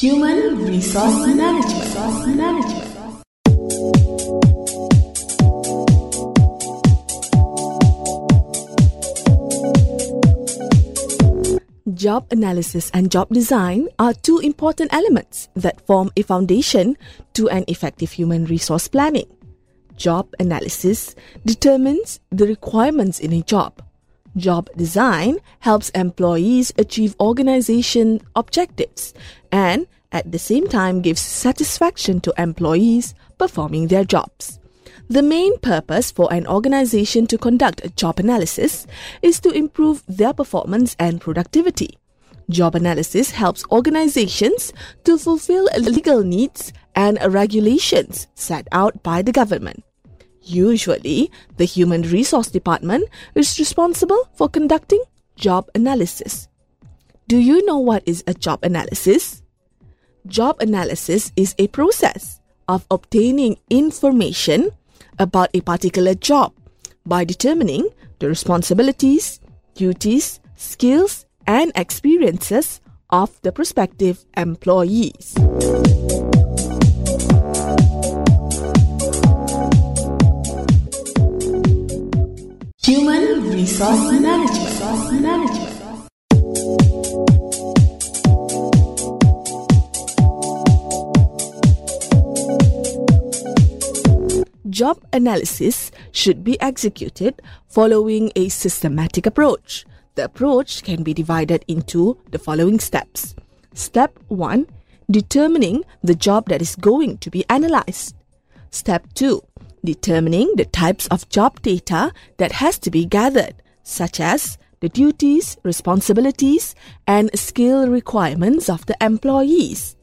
Human Resource Management. Management. Job analysis and job design are two important elements that form a foundation to an effective human resource planning. Job analysis determines the requirements in a job. Job design helps employees achieve organization objectives and at the same time gives satisfaction to employees performing their jobs. The main purpose for an organization to conduct a job analysis is to improve their performance and productivity. Job analysis helps organizations to fulfill legal needs and regulations set out by the government. Usually, the Human Resource Department is responsible for conducting job analysis. Do you know what is a job analysis? Job analysis is a process of obtaining information about a particular job by determining the responsibilities, duties, skills, and experiences of the prospective employees. Resource Management. Management. Job analysis should be executed following a systematic approach. The approach can be divided into the following steps. Step 1 Determining the job that is going to be analyzed. Step 2 Determining the types of job data that has to be gathered, such as the duties, responsibilities, and skill requirements of the employees.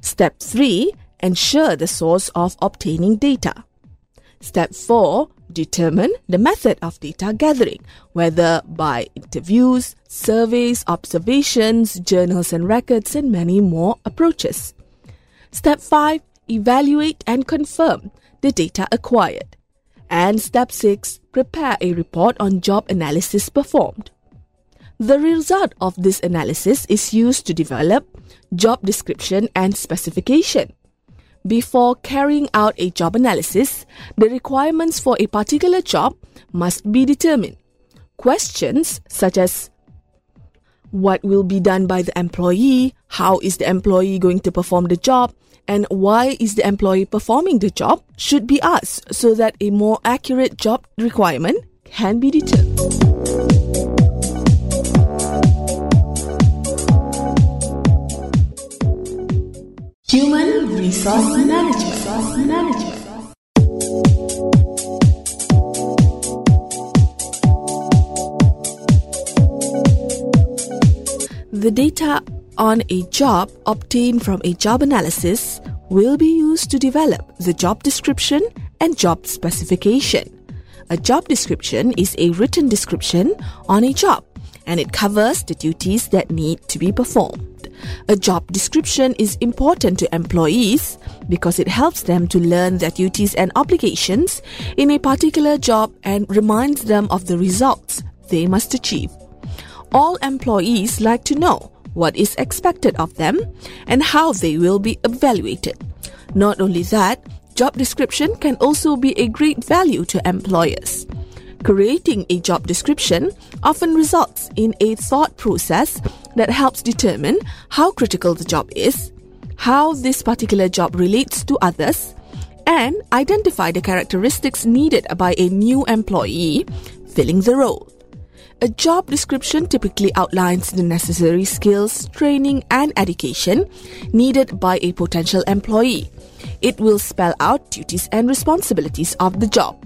Step 3 Ensure the source of obtaining data. Step 4 Determine the method of data gathering, whether by interviews, surveys, observations, journals and records, and many more approaches. Step 5 Evaluate and confirm the data acquired. And step 6 Prepare a report on job analysis performed. The result of this analysis is used to develop job description and specification. Before carrying out a job analysis, the requirements for a particular job must be determined. Questions such as what will be done by the employee, how is the employee going to perform the job, and why is the employee performing the job should be asked so that a more accurate job requirement can be determined. Human Resource Management. Management. The data on a job obtained from a job analysis will be used to develop the job description and job specification. A job description is a written description on a job and it covers the duties that need to be performed. A job description is important to employees because it helps them to learn their duties and obligations in a particular job and reminds them of the results they must achieve. All employees like to know what is expected of them and how they will be evaluated. Not only that, job description can also be a great value to employers. Creating a job description often results in a thought process that helps determine how critical the job is, how this particular job relates to others, and identify the characteristics needed by a new employee filling the role. A job description typically outlines the necessary skills, training, and education needed by a potential employee. It will spell out duties and responsibilities of the job.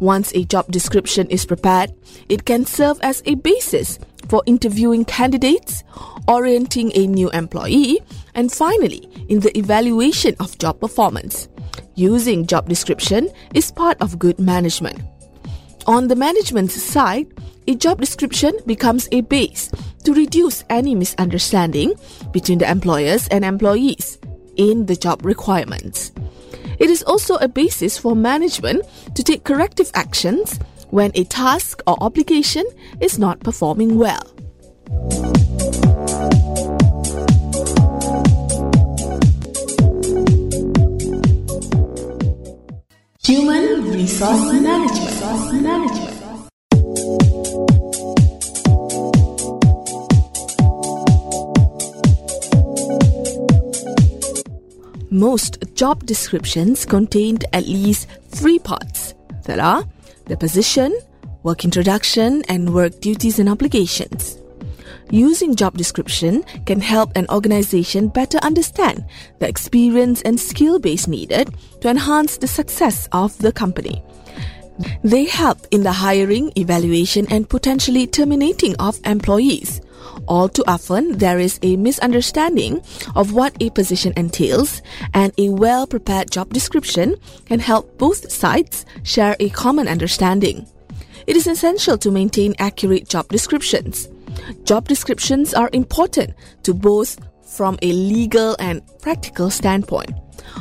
Once a job description is prepared, it can serve as a basis for interviewing candidates, orienting a new employee, and finally, in the evaluation of job performance. Using job description is part of good management. On the management side, a job description becomes a base to reduce any misunderstanding between the employers and employees in the job requirements. It is also a basis for management to take corrective actions when a task or obligation is not performing well. Human Resource Management Resource Management. Most job descriptions contained at least three parts that are the position, work introduction, and work duties and obligations. Using job description can help an organization better understand the experience and skill base needed to enhance the success of the company. They help in the hiring, evaluation, and potentially terminating of employees. All too often, there is a misunderstanding of what a position entails, and a well prepared job description can help both sides share a common understanding. It is essential to maintain accurate job descriptions. Job descriptions are important to both from a legal and practical standpoint.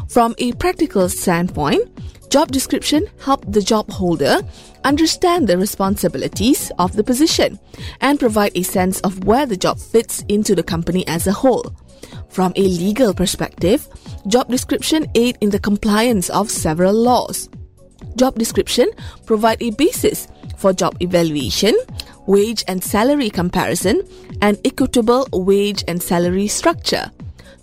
From a practical standpoint, job description help the job holder understand the responsibilities of the position and provide a sense of where the job fits into the company as a whole. From a legal perspective, job description aid in the compliance of several laws. Job description provide a basis for job evaluation, wage and salary comparison, and equitable wage and salary structure.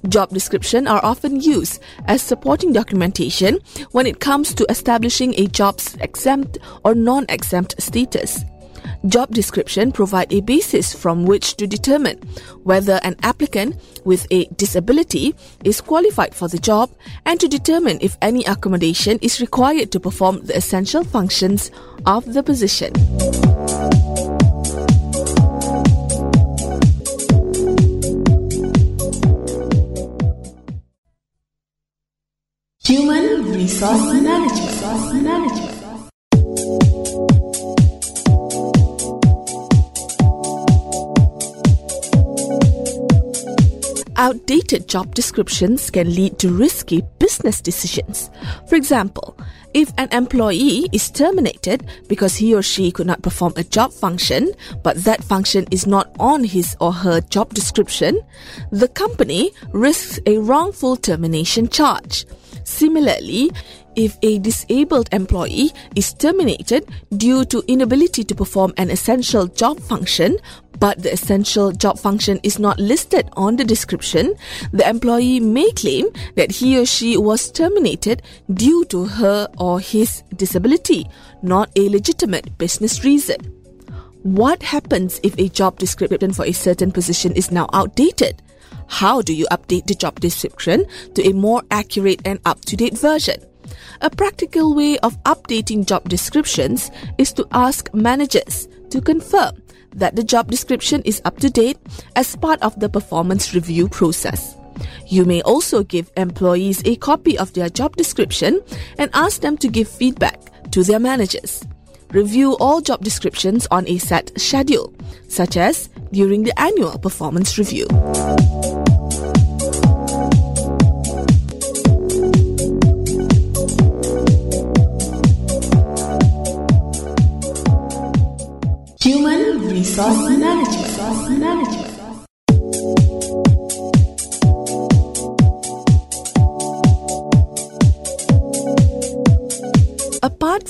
Job description are often used as supporting documentation when it comes to establishing a job's exempt or non-exempt status. Job description provide a basis from which to determine whether an applicant with a disability is qualified for the job and to determine if any accommodation is required to perform the essential functions of the position. Human Resource Management. Outdated job descriptions can lead to risky business decisions. For example, if an employee is terminated because he or she could not perform a job function, but that function is not on his or her job description, the company risks a wrongful termination charge. Similarly, if a disabled employee is terminated due to inability to perform an essential job function, but the essential job function is not listed on the description, the employee may claim that he or she was terminated due to her or his disability, not a legitimate business reason. What happens if a job description for a certain position is now outdated? How do you update the job description to a more accurate and up to date version? A practical way of updating job descriptions is to ask managers to confirm that the job description is up to date as part of the performance review process. You may also give employees a copy of their job description and ask them to give feedback to their managers. Review all job descriptions on a set schedule, such as during the annual performance review.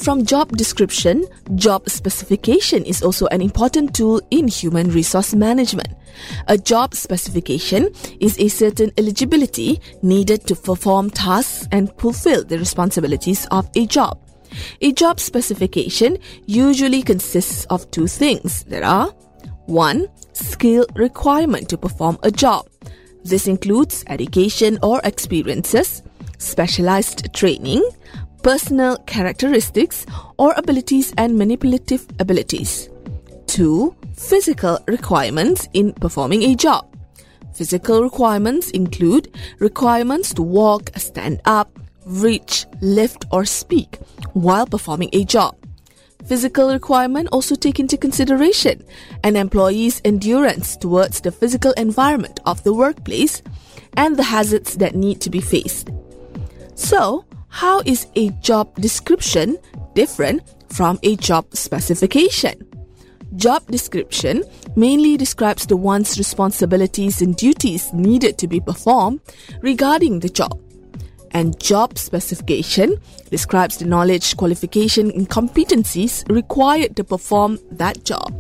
From job description, job specification is also an important tool in human resource management. A job specification is a certain eligibility needed to perform tasks and fulfill the responsibilities of a job. A job specification usually consists of two things. There are 1. Skill requirement to perform a job. This includes education or experiences, specialized training, personal characteristics or abilities and manipulative abilities. 2. Physical requirements in performing a job. Physical requirements include requirements to walk, stand up, reach, lift, or speak while performing a job. Physical requirement also take into consideration an employee's endurance towards the physical environment of the workplace and the hazards that need to be faced. So, how is a job description different from a job specification? Job description mainly describes the one's responsibilities and duties needed to be performed regarding the job. and job specification describes the knowledge, qualification, and competencies required to perform that job.